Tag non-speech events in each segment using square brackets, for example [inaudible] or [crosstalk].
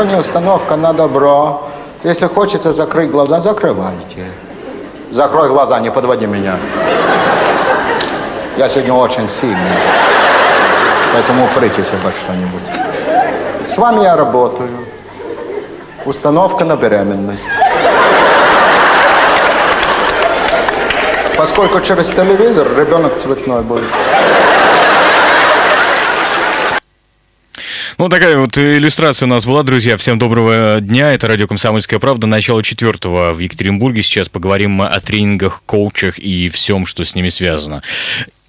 Сегодня установка на добро. Если хочется закрыть глаза, закрывайте. Закрой глаза, не подводи меня. Я сегодня очень сильный. Поэтому упрытесь обо что-нибудь. С вами я работаю. Установка на беременность. Поскольку через телевизор ребенок цветной будет. Ну, такая вот иллюстрация у нас была, друзья. Всем доброго дня. Это радио «Комсомольская правда». Начало четвертого в Екатеринбурге. Сейчас поговорим о тренингах, коучах и всем, что с ними связано.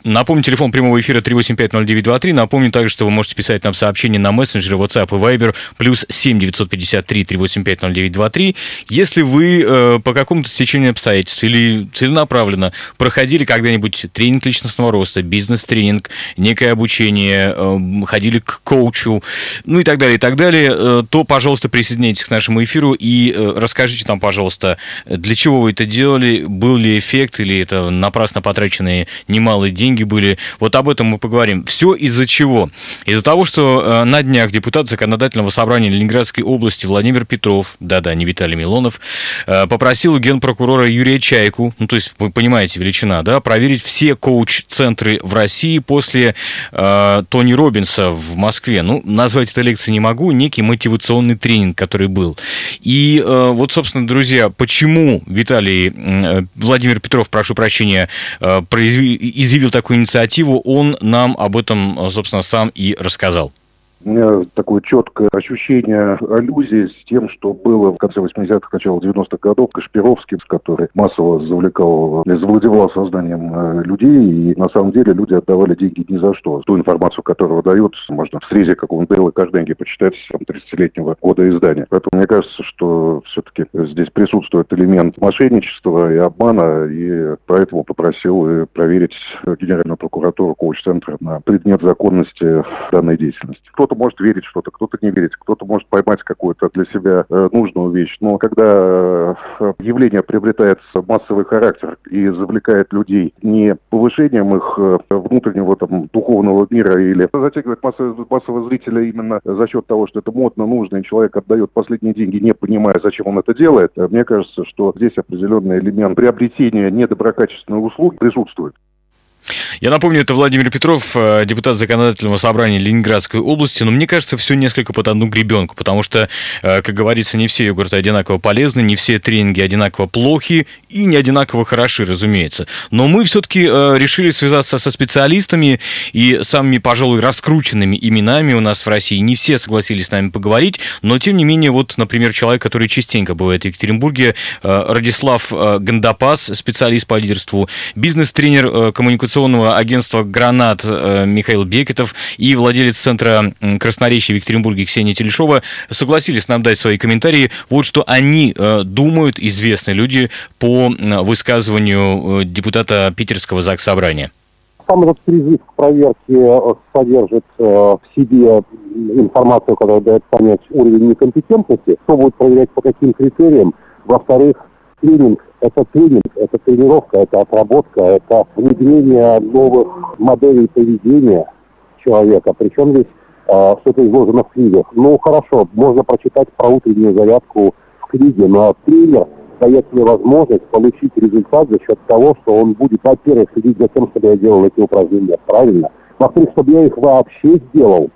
Напомню, телефон прямого эфира 3850923. Напомню также, что вы можете писать нам сообщения на мессенджеры WhatsApp и Viber плюс 7 953 385 0923. Если вы э, по какому-то стечению обстоятельств или целенаправленно проходили когда-нибудь тренинг личностного роста, бизнес-тренинг, некое обучение, э, ходили к коучу, ну и так далее, и так далее, э, то, пожалуйста, присоединяйтесь к нашему эфиру и э, расскажите нам, пожалуйста, для чего вы это делали, был ли эффект или это напрасно потраченные немалые деньги, деньги были. Вот об этом мы поговорим. Все из-за чего? Из-за того, что э, на днях депутат Законодательного собрания Ленинградской области Владимир Петров, да-да, не Виталий Милонов, э, попросил генпрокурора Юрия Чайку, ну, то есть, вы понимаете, величина, да, проверить все коуч-центры в России после э, Тони Робинса в Москве. Ну, назвать это лекцией не могу, некий мотивационный тренинг, который был. И э, вот, собственно, друзья, почему Виталий, э, Владимир Петров, прошу прощения, э, изъявил такой такую инициативу, он нам об этом, собственно, сам и рассказал. У меня такое четкое ощущение аллюзии с тем, что было в конце 80-х, начало 90-х годов Кашпировский, который массово завлекал, завладевал сознанием э, людей, и на самом деле люди отдавали деньги ни за что. Ту информацию, которую дают, можно в срезе какого-нибудь Дейла Кажденги почитать там, 30-летнего года издания. Поэтому мне кажется, что все-таки здесь присутствует элемент мошенничества и обмана, и поэтому попросил проверить Генеральную прокуратуру коуч-центра на предмет законности данной деятельности. Кто кто-то может верить что-то, кто-то не верить, кто-то может поймать какую-то для себя э, нужную вещь. Но когда э, явление приобретает массовый характер и завлекает людей не повышением их э, внутреннего там, духовного мира или затягивает массового, массового зрителя именно за счет того, что это модно, нужно, и человек отдает последние деньги, не понимая, зачем он это делает, мне кажется, что здесь определенный элемент приобретения недоброкачественной услуги присутствует. Я напомню, это Владимир Петров, э, депутат Законодательного собрания Ленинградской области, но мне кажется, все несколько под одну гребенку, потому что, э, как говорится, не все йогурты одинаково полезны, не все тренинги одинаково плохи и не одинаково хороши, разумеется. Но мы все-таки э, решили связаться со специалистами и самыми, пожалуй, раскрученными именами у нас в России. Не все согласились с нами поговорить, но, тем не менее, вот, например, человек, который частенько бывает в Екатеринбурге, Радислав Гандапас, специалист по лидерству, бизнес-тренер коммуникационного информационного агентства «Гранат» э, Михаил Бекетов и владелец центра красноречия в Екатеринбурге Ксения Телешова согласились нам дать свои комментарии. Вот что они э, думают, известные люди, по высказыванию э, депутата Питерского ЗАГС Собрания. Сам этот призыв к проверке содержит в себе информацию, которая дает понять уровень некомпетентности, кто будет проверять по каким критериям. Во-вторых, тренинг – это тренинг, это тренировка, это отработка, это внедрение новых моделей поведения человека. Причем здесь э, что-то изложено в книгах. Ну, хорошо, можно прочитать про утреннюю зарядку в книге, но тренер дает мне возможность получить результат за счет того, что он будет, во-первых, следить за тем, чтобы я делал эти упражнения правильно, во-вторых, чтобы я их вообще сделал.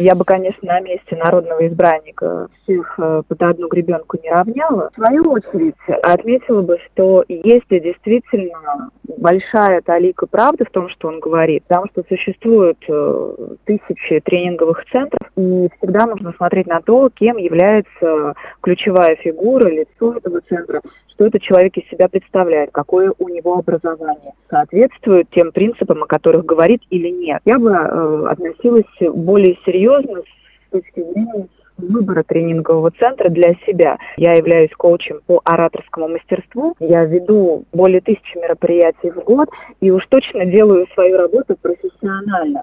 Я бы, конечно, на месте народного избранника всех э, под одну гребенку не равняла. В свою очередь отметила бы, что если действительно большая талика правды в том, что он говорит, потому что существуют э, тысячи тренинговых центров, и всегда нужно смотреть на то, кем является ключевая фигура, лицо этого центра, что этот человек из себя представляет, какое у него образование, соответствует тем принципам, о которых говорит или нет. Я бы э, относилась более серьезно Deus nos, nos queria выбора тренингового центра для себя. Я являюсь коучем по ораторскому мастерству. Я веду более тысячи мероприятий в год и уж точно делаю свою работу профессионально.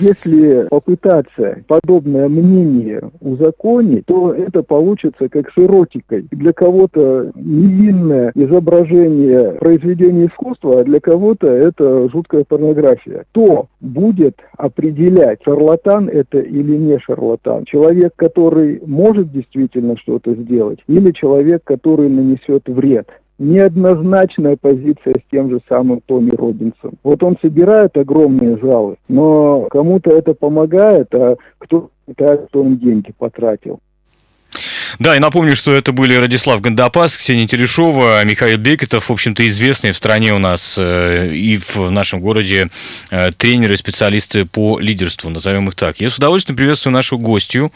Если попытаться подобное мнение узаконить, то это получится как с эротикой. Для кого-то невинное изображение произведения искусства, а для кого-то это жуткая порнография. То будет определять, шарлатан это или не шарлатан. Человек человек, который может действительно что-то сделать, или человек, который нанесет вред неоднозначная позиция с тем же самым Томи Робинсом. Вот он собирает огромные залы, но кому-то это помогает, а кто считает, что он деньги потратил. Да, и напомню, что это были Радислав Гандапас, Ксения Терешова, Михаил Бекетов, в общем-то, известные в стране у нас э, и в нашем городе э, тренеры, специалисты по лидерству, назовем их так. Я с удовольствием приветствую нашу гостью.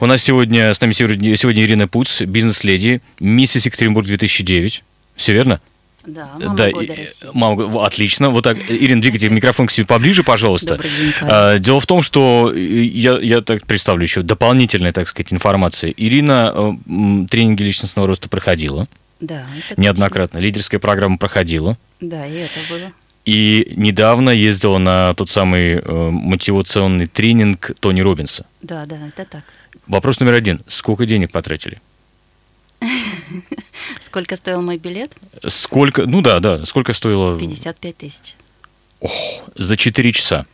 У нас сегодня с нами сегодня, сегодня Ирина Пуц, бизнес-леди, миссис Екатеринбург 2009. Все верно? Да, мама да, года России. Мама, отлично. Вот так, Ирина, двигайте микрофон к себе поближе, пожалуйста. День, а, Дело в том, что я, я так представлю еще дополнительная, так сказать, информация. Ирина э, тренинги личностного роста проходила. Да, это Неоднократно. Точно. Лидерская программа проходила. Да, и это было. И недавно ездила на тот самый э, мотивационный тренинг Тони Робинса. Да, да, это так. Вопрос номер один. Сколько денег потратили? [laughs] Сколько стоил мой билет? Сколько, ну да, да, сколько стоило? 55 тысяч. Ох, за 4 часа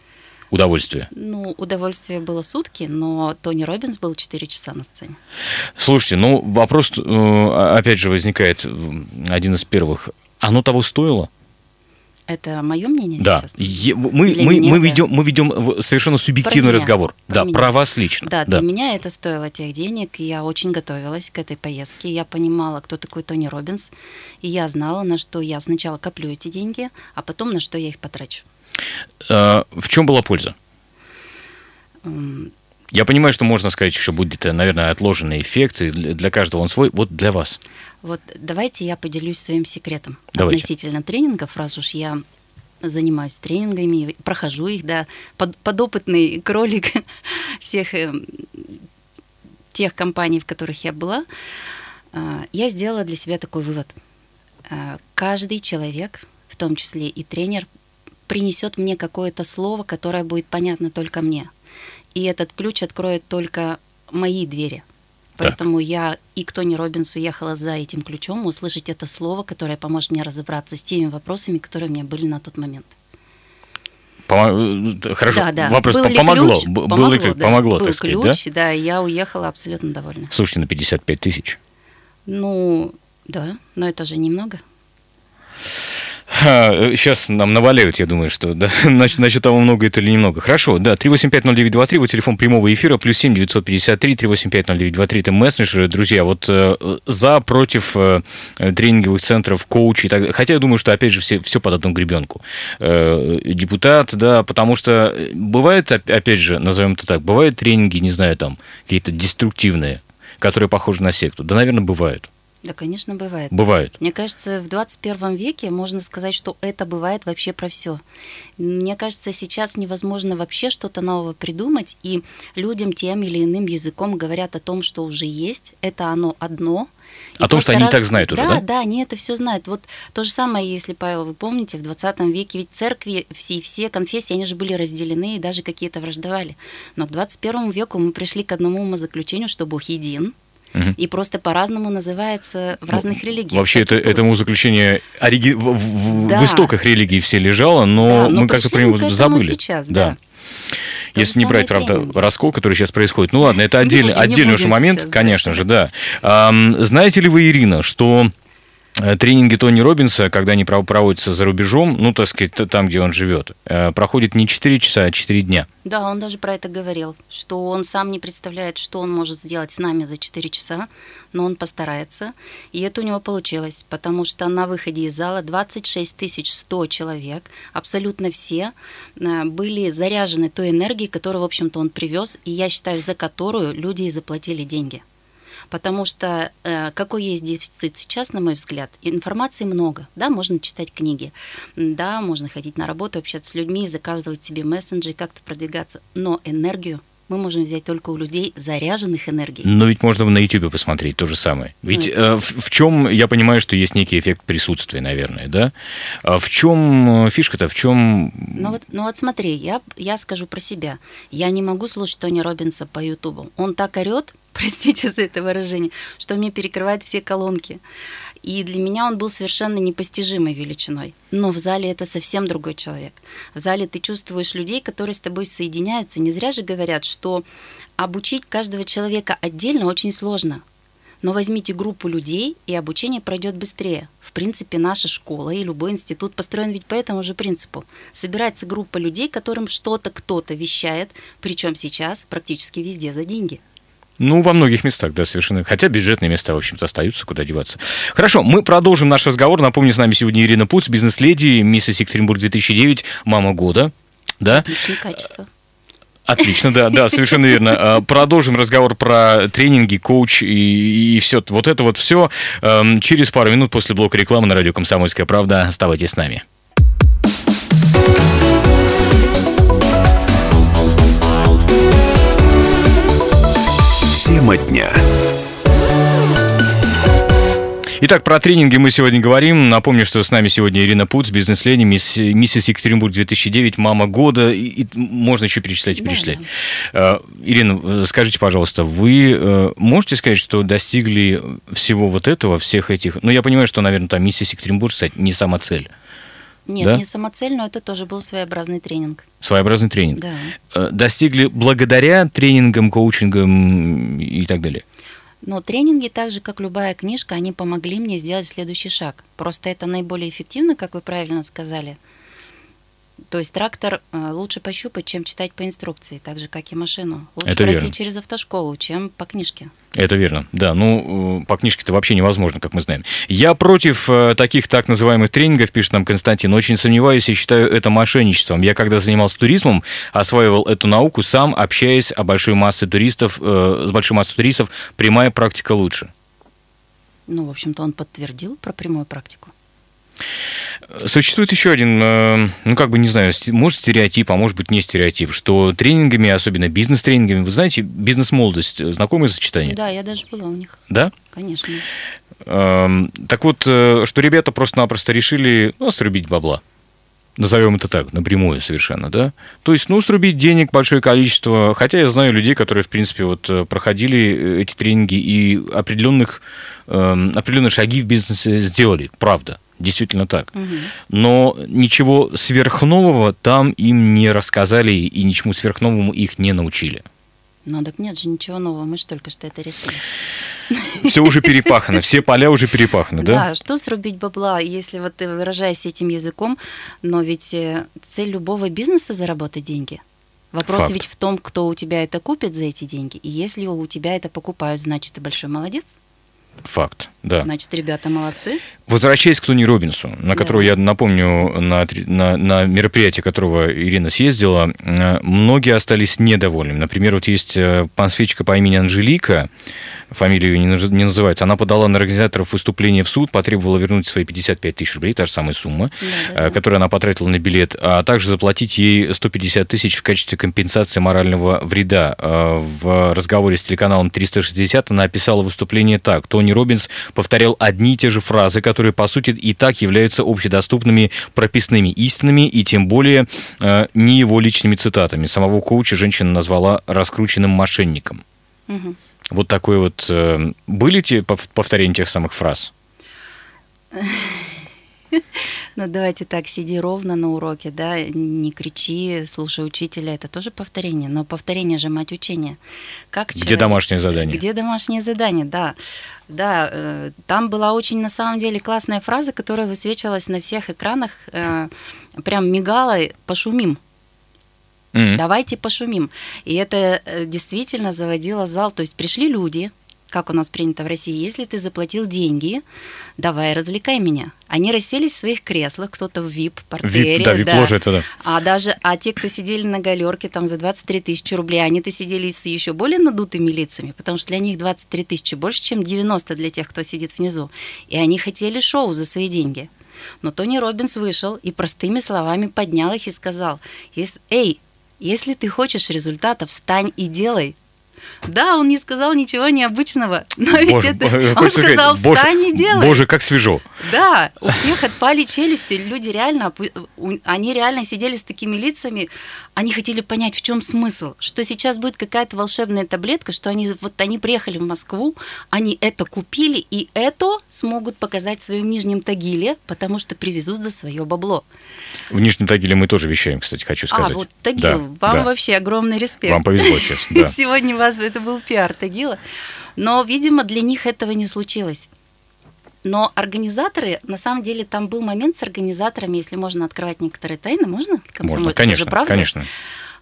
удовольствие? Ну, удовольствие было сутки, но Тони Робинс был 4 часа на сцене. Слушайте, ну вопрос, э, опять же, возникает один из первых. Оно того стоило? Это мое мнение да. сейчас? Е- мы, мы, мы, ведем, мы ведем совершенно субъективный про разговор. Про да, меня. про вас лично. Да, да, для меня это стоило тех денег. И я очень готовилась к этой поездке. Я понимала, кто такой Тони Робинс. И я знала, на что я сначала коплю эти деньги, а потом на что я их потрачу. А, в чем была польза? Я понимаю, что можно сказать, что будет, наверное, отложенный эффект, и для каждого он свой. Вот для вас. Вот давайте я поделюсь своим секретом давайте. относительно тренингов, раз уж я занимаюсь тренингами, прохожу их, да, под, подопытный кролик [laughs] всех э, тех компаний, в которых я была, э, я сделала для себя такой вывод. Э, каждый человек, в том числе и тренер, принесет мне какое-то слово, которое будет понятно только мне. И этот ключ откроет только мои двери. Поэтому так. я и к Тони Робинсу ехала за этим ключом, услышать это слово, которое поможет мне разобраться с теми вопросами, которые у меня были на тот момент. Пом... Хорошо, да, да. вопрос был помогло. Ключ? Был помогло, ли, да. помогло, был так сказать, ключ, да? да, я уехала абсолютно довольна. Слушайте, на 55 тысяч. Ну, да, но это же немного. Сейчас нам наваляют, я думаю, что да, [laughs] насчет того, много это или немного. Хорошо, да, 3850923, вот телефон прямого эфира, плюс 7 953 3850923, это мессенджеры. Друзья, вот э, за, против э, тренинговых центров, коучей, так, хотя я думаю, что, опять же, все, все под одну гребенку. Э, депутат, да, потому что бывает, опять же, назовем это так, бывают тренинги, не знаю, там, какие-то деструктивные, которые похожи на секту. Да, наверное, бывают. Да, конечно, бывает. Бывает. Мне кажется, в 21 веке можно сказать, что это бывает вообще про все. Мне кажется, сейчас невозможно вообще что-то нового придумать, и людям тем или иным языком говорят о том, что уже есть, это оно одно. О том, что они раз... так знают уже, да? Да, да, они это все знают. Вот то же самое, если, Павел, вы помните, в 20 веке ведь церкви, все, все конфессии, они же были разделены и даже какие-то враждовали. Но к 21 веку мы пришли к одному умозаключению, что Бог един, Угу. И просто по-разному называется в разных ну, религиях. Вообще, это, этому заключение ориги... в, в, да. в истоках религии все лежало, но, да, но мы как-то про него забыли. Сейчас, да. да. Если не брать, правда, раскол, который сейчас происходит. Ну ладно, это отдельный, отдельный уже момент, сейчас, конечно же, да. А, знаете ли вы, Ирина, что тренинги Тони Робинса, когда они проводятся за рубежом, ну, так сказать, там, где он живет, э, проходит не 4 часа, а 4 дня. Да, он даже про это говорил, что он сам не представляет, что он может сделать с нами за 4 часа, но он постарается. И это у него получилось, потому что на выходе из зала 26 100 человек, абсолютно все, э, были заряжены той энергией, которую, в общем-то, он привез, и я считаю, за которую люди и заплатили деньги потому что э, какой есть дефицит сейчас, на мой взгляд? Информации много, да, можно читать книги, да, можно ходить на работу, общаться с людьми, заказывать себе мессенджеры, как-то продвигаться, но энергию мы можем взять только у людей, заряженных энергией. Но ведь можно на YouTube посмотреть то же самое. Ведь ну, в, в чем, я понимаю, что есть некий эффект присутствия, наверное, да? А в чем э, фишка-то, в чем... Ну вот, ну вот смотри, я, я скажу про себя. Я не могу слушать Тони Робинса по YouTube. Он так орет, [laughs] простите за это выражение, что мне перекрывает все колонки. И для меня он был совершенно непостижимой величиной. Но в зале это совсем другой человек. В зале ты чувствуешь людей, которые с тобой соединяются. Не зря же говорят, что обучить каждого человека отдельно очень сложно. Но возьмите группу людей, и обучение пройдет быстрее. В принципе, наша школа и любой институт построен ведь по этому же принципу. Собирается группа людей, которым что-то кто-то вещает, причем сейчас практически везде за деньги. Ну, во многих местах, да, совершенно. Хотя бюджетные места, в общем-то, остаются, куда деваться. Хорошо, мы продолжим наш разговор. Напомню, с нами сегодня Ирина Пуц, бизнес-леди, миссис Екатеринбург 2009, мама года. Да? Отличное качество. Отлично, да, да, совершенно верно. А, продолжим разговор про тренинги, коуч и, и все. Вот это вот все эм, через пару минут после блока рекламы на радио «Комсомольская правда». Оставайтесь с нами. Тема дня. Итак, про тренинги мы сегодня говорим. Напомню, что с нами сегодня Ирина Пуц, бизнес-леди, мисс, миссис Екатеринбург 2009, мама года. И, и можно еще перечислять и перечислять. Да, да. Ирина, скажите, пожалуйста, вы э, можете сказать, что достигли всего вот этого, всех этих... Ну, я понимаю, что, наверное, там миссис Екатеринбург, кстати, не сама цель. Нет, да? не самоцель, но это тоже был своеобразный тренинг. Своеобразный тренинг. Да. Э, достигли благодаря тренингам, коучингам и так далее. Но тренинги, так же как любая книжка, они помогли мне сделать следующий шаг. Просто это наиболее эффективно, как вы правильно сказали. То есть трактор э, лучше пощупать, чем читать по инструкции, так же, как и машину. Лучше это пройти верно. через автошколу, чем по книжке. Это верно, да. Ну, э, по книжке-то вообще невозможно, как мы знаем. Я против э, таких так называемых тренингов, пишет нам Константин. Очень сомневаюсь и считаю это мошенничеством. Я, когда занимался туризмом, осваивал эту науку сам, общаясь о большой массе туристов, э, с большой массой туристов, прямая практика лучше. Ну, в общем-то, он подтвердил про прямую практику. Существует еще один, э, ну как бы не знаю, может стереотип, а может быть не стереотип, что тренингами, особенно бизнес-тренингами, вы знаете, бизнес-молодость, э, знакомое сочетание? Да, я даже была у них. Да? Конечно. Эм, так вот, э, что ребята просто-напросто решили ну, срубить бабла. Назовем это так, напрямую совершенно, да? То есть, ну, срубить денег большое количество. Хотя я знаю людей, которые, в принципе, вот проходили эти тренинги и определенных, эм, определенные шаги в бизнесе сделали, правда действительно так. Угу. Но ничего сверхнового там им не рассказали и ничему сверхновому их не научили. Ну так нет же ничего нового, мы же только что это решили. Все уже перепахано, все поля уже перепаханы, да? Да, что срубить бабла, если вот ты выражаешься этим языком, но ведь э, цель любого бизнеса заработать деньги. Вопрос Факт. ведь в том, кто у тебя это купит за эти деньги. И если у тебя это покупают, значит, ты большой молодец. Факт, да. Значит, ребята молодцы. Возвращаясь к Тони Робинсу, на которого да. я напомню, на, на, на мероприятие которого Ирина съездила, э, многие остались недовольными. Например, вот есть э, пансфичка по имени Анжелика, фамилию не, не называется, она подала на организаторов выступления в суд, потребовала вернуть свои 55 тысяч рублей, та же самая сумма, да, да, да. которую она потратила на билет, а также заплатить ей 150 тысяч в качестве компенсации морального вреда. Э, в разговоре с телеканалом 360 она описала выступление так. Тони Робинс повторял одни и те же фразы, которые, по сути, и так являются общедоступными прописными истинами, и тем более э, не его личными цитатами. Самого коуча женщина назвала раскрученным мошенником. Угу. Вот такой вот... Э, были те повторения тех самых фраз? [laughs] Ну, давайте так, сиди ровно на уроке, да, не кричи, слушай учителя, это тоже повторение, но повторение же мать учения. Как Где домашнее задание? Где домашнее задание, да. Да, э, там была очень, на самом деле, классная фраза, которая высвечивалась на всех экранах, э, прям мигала «пошумим». Мгм. Давайте пошумим. И это э, действительно заводило зал. То есть пришли люди, как у нас принято в России, если ты заплатил деньги, давай развлекай меня. Они расселись в своих креслах, кто-то в VIP-портере. Вип, да, вип-ложа это да. А даже, а те, кто сидели на галерке там за 23 тысячи рублей, они-то сидели с еще более надутыми лицами, потому что для них 23 тысячи больше, чем 90 для тех, кто сидит внизу. И они хотели шоу за свои деньги. Но Тони Робинс вышел и простыми словами поднял их и сказал, «Ес- «Эй, если ты хочешь результатов, встань и делай». Да, он не сказал ничего необычного, но ведь Боже, это... Он сказать, сказал, боже, встань и делай. Боже, как свежо. Да, у всех отпали челюсти, люди реально, они реально сидели с такими лицами, они хотели понять, в чем смысл, что сейчас будет какая-то волшебная таблетка, что они вот они приехали в Москву, они это купили и это смогут показать в своем Нижнем Тагиле, потому что привезут за свое бабло. В Нижнем Тагиле мы тоже вещаем, кстати, хочу сказать. А, вот Тагил, Да, вам да. вообще огромный респект. Вам повезло сейчас, [laughs] да. Сегодня у вас это был пиар Тагила. Но, видимо, для них этого не случилось. Но организаторы, на самом деле, там был момент с организаторами, если можно открывать некоторые тайны, можно? Комсомол? Можно, Это же конечно, правда? конечно.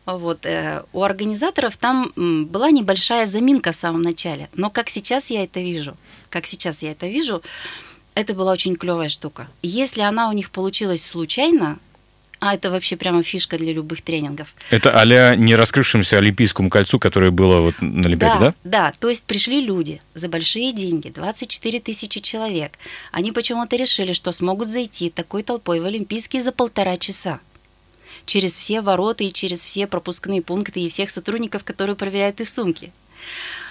Вот, э, у организаторов там была небольшая заминка в самом начале, но как сейчас я это вижу, как сейчас я это вижу, это была очень клевая штука. Если она у них получилась случайно, а это вообще прямо фишка для любых тренингов. Это а не раскрывшемуся Олимпийскому кольцу, которое было вот на Олимпиаде, да? да, то есть пришли люди за большие деньги, 24 тысячи человек. Они почему-то решили, что смогут зайти такой толпой в Олимпийский за полтора часа через все ворота и через все пропускные пункты и всех сотрудников, которые проверяют их сумки.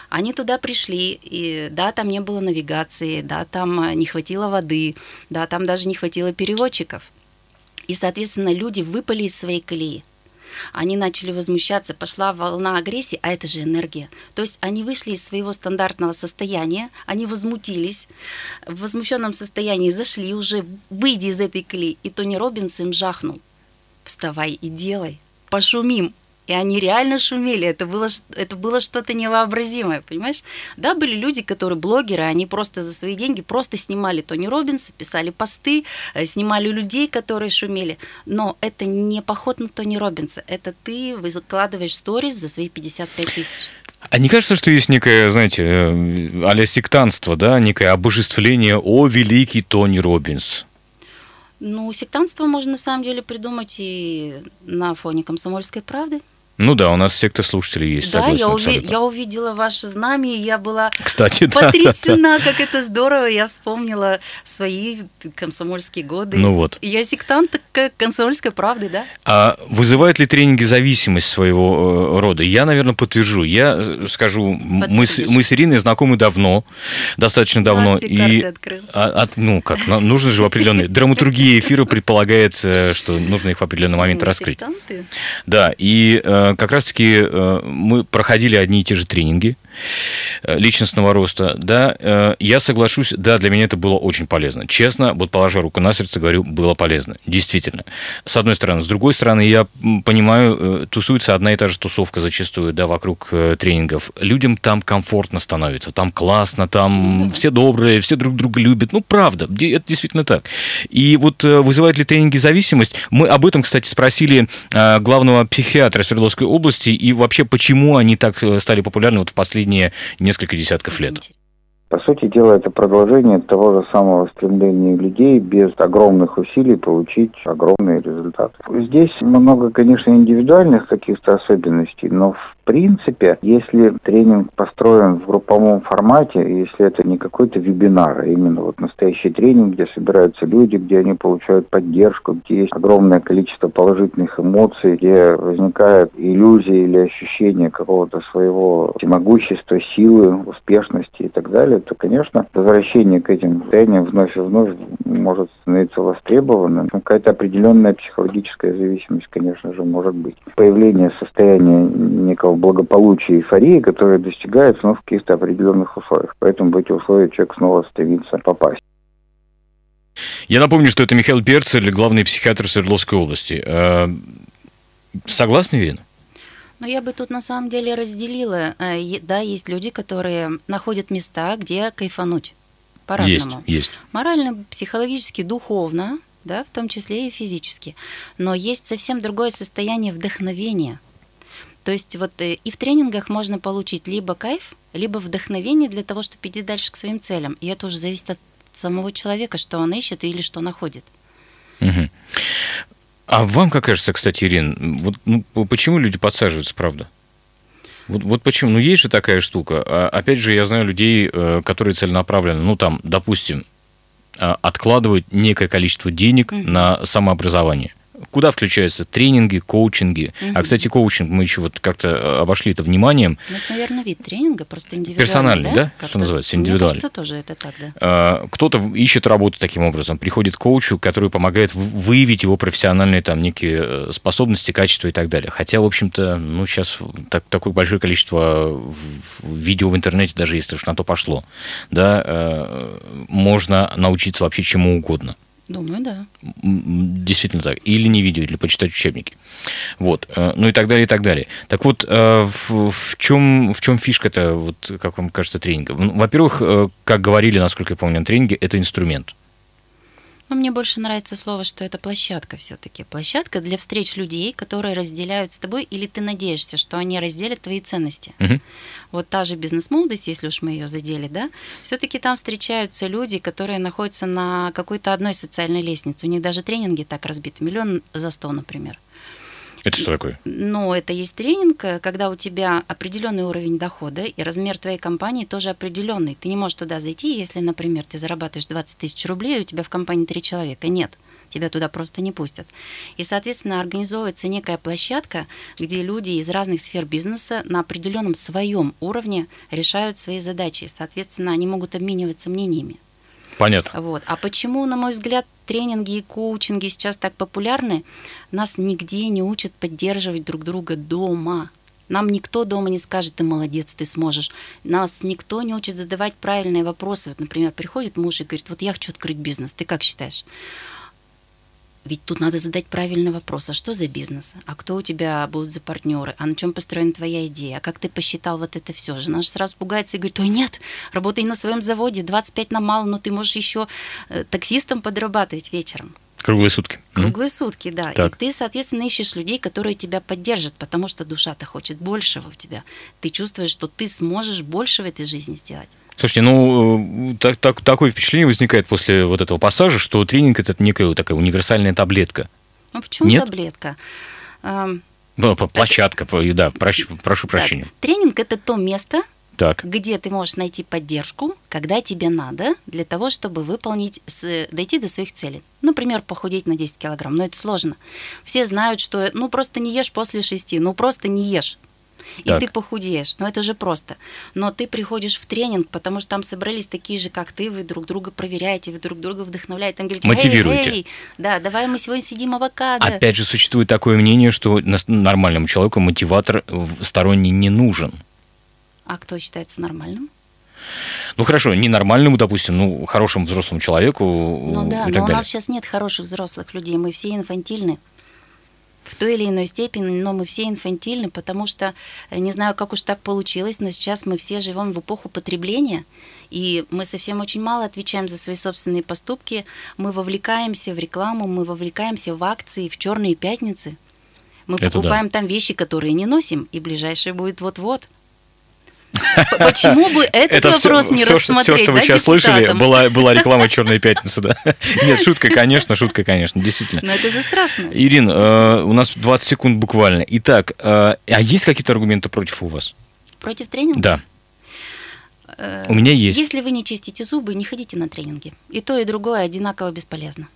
Они туда пришли, и да, там не было навигации, да, там э, не хватило воды, да, там даже не хватило переводчиков. И, соответственно, люди выпали из своей колеи. Они начали возмущаться, пошла волна агрессии, а это же энергия. То есть они вышли из своего стандартного состояния, они возмутились, в возмущенном состоянии зашли уже, выйдя из этой колеи, и Тони Робинс им жахнул. Вставай и делай, пошумим. И они реально шумели, это было, это было что-то невообразимое, понимаешь? Да, были люди, которые блогеры, они просто за свои деньги просто снимали Тони Робинса, писали посты, э, снимали людей, которые шумели. Но это не поход на Тони Робинса, это ты выкладываешь сторис за свои 55 тысяч. А не кажется, что есть некое, знаете, э, а-ля сектантство, да, некое обожествление «О, великий Тони Робинс». Ну, сектантство можно на самом деле придумать и на фоне комсомольской правды. Ну да, у нас секта слушателей есть, да, согласен я, уви- я увидела ваше знамя, и я была Кстати, да, да, да. потрясена, как это здорово. Я вспомнила свои комсомольские годы. Ну вот. Я сектант комсомольской правды, да? А вызывают ли тренинги зависимость своего э, рода? Я, наверное, подтвержу. Я э, скажу, мы с, мы с Ириной знакомы давно, достаточно давно. Молодцы, карты открыл. а- а- ну как, нужно же в определенный... [laughs] Драматургия эфира предполагает, что нужно их в определенный момент Ну, раскрыть. Да, и э, как раз-таки э, мы проходили одни и те же тренинги. э, личностного роста. Да, э, я соглашусь, да, для меня это было очень полезно. Честно, вот положа руку на сердце, говорю, было полезно. Действительно. С одной стороны. С другой стороны, я понимаю, э, тусуется одна и та же тусовка зачастую, да, вокруг э, тренингов. Людям там комфортно становится, там классно, там все добрые, все друг друга любят. Ну, правда, это действительно так. И вот э, вызывают ли тренинги зависимость? Мы об этом, кстати, спросили э, главного психиатра Свердловской области и вообще, почему они так э, стали популярны вот в последние несколько десятков лет. По сути дела, это продолжение того же самого стремления людей без огромных усилий получить огромные результаты. Здесь много, конечно, индивидуальных каких-то особенностей, но в принципе, если тренинг построен в групповом формате, если это не какой-то вебинар, а именно вот настоящий тренинг, где собираются люди, где они получают поддержку, где есть огромное количество положительных эмоций, где возникает иллюзия или ощущение какого-то своего всемогущества, силы, успешности и так далее, то, конечно, возвращение к этим состояниям вновь и вновь может становиться востребованным. Какая-то определенная психологическая зависимость, конечно же, может быть. Появление состояния некого благополучия, эйфории, которое достигается ну, в каких-то определенных условиях. Поэтому в эти условия человек снова стремится попасть. Я напомню, что это Михаил Перцель, главный психиатр Свердловской области. Э, Согласны, Ирина? Но я бы тут на самом деле разделила. Э, Да, есть люди, которые находят места, где кайфануть Есть, по-разному. есть. Морально, психологически, духовно, да, в том числе и физически. Но есть совсем другое состояние вдохновения. То есть вот э, и в тренингах можно получить либо кайф, либо вдохновение для того, чтобы идти дальше к своим целям. И это уже зависит от самого человека, что он ищет или что находит. Мгм. А вам как кажется, кстати, Ирин, вот ну, почему люди подсаживаются, правда? Вот, вот почему? Ну, есть же такая штука. А, опять же, я знаю людей, э, которые целенаправленно, ну, там, допустим, а, откладывают некое количество денег Мгм. на самообразование. Куда включаются тренинги, коучинги? А, кстати, коучинг мы еще вот как-то э, обошли это вниманием. Ну, это, наверное, вид тренинга, просто индивидуальный, Персональный, да? Как-то. Что называется, Мне индивидуальный. кажется, тоже это так, да. А, Кто-то ищет работу таким образом, приходит к коучу, который помогает выявить его профессиональные там некие э, способности, качества и так далее. Хотя, в общем-то, ну сейчас так, такое большое количество видео в интернете, даже если уж на то пошло, да, э, можно научиться вообще чему угодно. Думаю, да. Действительно так. Или не видео, или почитать учебники. Вот. э, Ну и так далее, и так далее. Так вот, э, в, в чем, в чем фишка-то, вот, как вам кажется, тренинга? Ну, Во-первых, э, как говорили, насколько я помню, на тренинге, это инструмент. Но мне больше нравится слово, что это площадка все-таки. Площадка для встреч людей, которые разделяют с тобой, или ты надеешься, что они разделят твои ценности. Мгм. Вот та же бизнес-молодость, если уж мы ее задели, да, все-таки там встречаются люди, которые находятся на какой-то одной социальной лестнице. У них даже тренинги так разбиты. Миллион за сто, например. Это что такое? Но это есть тренинг, э, когда у тебя определенный уровень дохода, и размер твоей компании тоже определенный. Ты не можешь туда зайти, если, например, ты зарабатываешь 20 тысяч рублей, и у тебя в компании три человека. Нет, тебя туда просто не пустят. И, соответственно, организовывается некая площадка, где люди из разных сфер бизнеса на определенном своем уровне решают свои задачи. Соответственно, они могут обмениваться мнениями. Понятно. Вот. А почему, на мой взгляд, тренинги и коучинги сейчас так популярны? Нас нигде не учат поддерживать друг друга дома. Нам никто дома не скажет, ты молодец, ты сможешь. Нас никто не учит задавать правильные вопросы. Вот, например, приходит муж и говорит, вот я хочу открыть бизнес, ты как считаешь? Ведь тут надо задать правильный вопрос, а что за бизнес? А кто у тебя будут за партнеры? А на чем построена твоя идея? А как ты посчитал вот это все? Жена же сразу пугается и говорит, ой, нет, работай на своем заводе, 25 на мало, но ты можешь еще э, таксистом подрабатывать вечером. Круглые сутки. Круглые сутки, да. Так. И ты, соответственно, ищешь людей, которые тебя поддержат, потому что душа-то хочет большего у тебя. Ты чувствуешь, что ты сможешь больше в этой жизни сделать. Слушайте, ну, э, так, так- такое впечатление возникает после вот этого пассажа, что тренинг – это некая вот такая универсальная таблетка. Ну почему Нет? таблетка? Эм, Ну, площадка, да, прошу так, прощения. тренинг это то место, Так, где ты можешь найти поддержку, когда тебе надо, для того, чтобы выполнить, дойти до своих целей. Например, похудеть на 10 килограмм, но это сложно. Все знают, что ну просто не ешь после 6, ну просто не ешь. И Так. ты похудеешь, но это же просто. Но ты приходишь в тренинг, потому что там собрались такие же, как ты, вы друг друга проверяете, вы друг друга вдохновляете, там говорите, «Эй, Мотивируете. эй, да, давай мы сегодня сидим авокадо. опять же, существует такое мнение, что нормальному человеку мотиватор сторонний не нужен. А кто считается нормальным? Ну хорошо, ненормальному, допустим, ну хорошему взрослому человеку Ну и да, но у нас сейчас нет хороших взрослых людей, мы все инфантильны. В той или иной степени, но мы все инфантильны, потому что, э, не знаю, как уж так получилось, но сейчас мы все живем в эпоху потребления, и мы совсем очень мало отвечаем за свои собственные поступки. Мы вовлекаемся в рекламу, мы вовлекаемся в акции, в черные пятницы. Мы Это да. покупаем там вещи, которые не носим, и ближайшее будет вот-вот. Почему бы этот Это все, вопрос не все, рассмотреть? что вы да, сейчас слышали, депутатам? была, была реклама Черной пятницы, да. Нет, шутка, конечно, шутка, конечно, действительно. Но это же страшно. Ирин, э, у нас 20 секунд буквально. Итак, э, а есть какие-то аргументы против у вас? Против тренинга? Да. Э, У меня есть. Если вы не чистите зубы, не ходите на тренинги. И то, и другое одинаково бесполезно.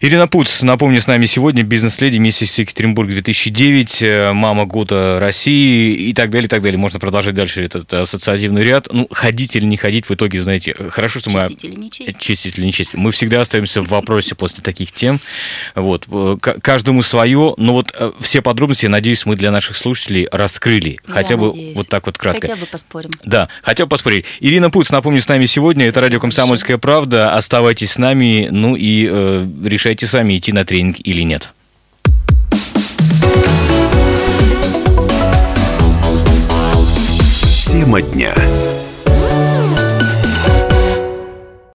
Ирина Пуц, напомню, с нами сегодня бизнес-леди миссис Екатеринбург 2009, э, мама года России и так далее, и так далее. Можно продолжать дальше этот ассоциативный ряд. Ну, ходить или не ходить, в итоге, знаете, хорошо, что мы... Чистить или не чистить? Чистить или не чистить. Мы всегда остаемся в вопросе после таких тем. Вот. э, Каждому свое, но вот э, все подробности, я надеюсь, мы для наших слушателей раскрыли. Я Хотя бы вот так вот кратко. Хотя бы поспорим. Да, хотел поспорить. Ирина Пуц, напомню, с нами сегодня. Это Спасибо радио «Комсомольская правда». Оставайтесь с нами, ну и э, решайте сами, идти на тренинг или нет. Тема дня.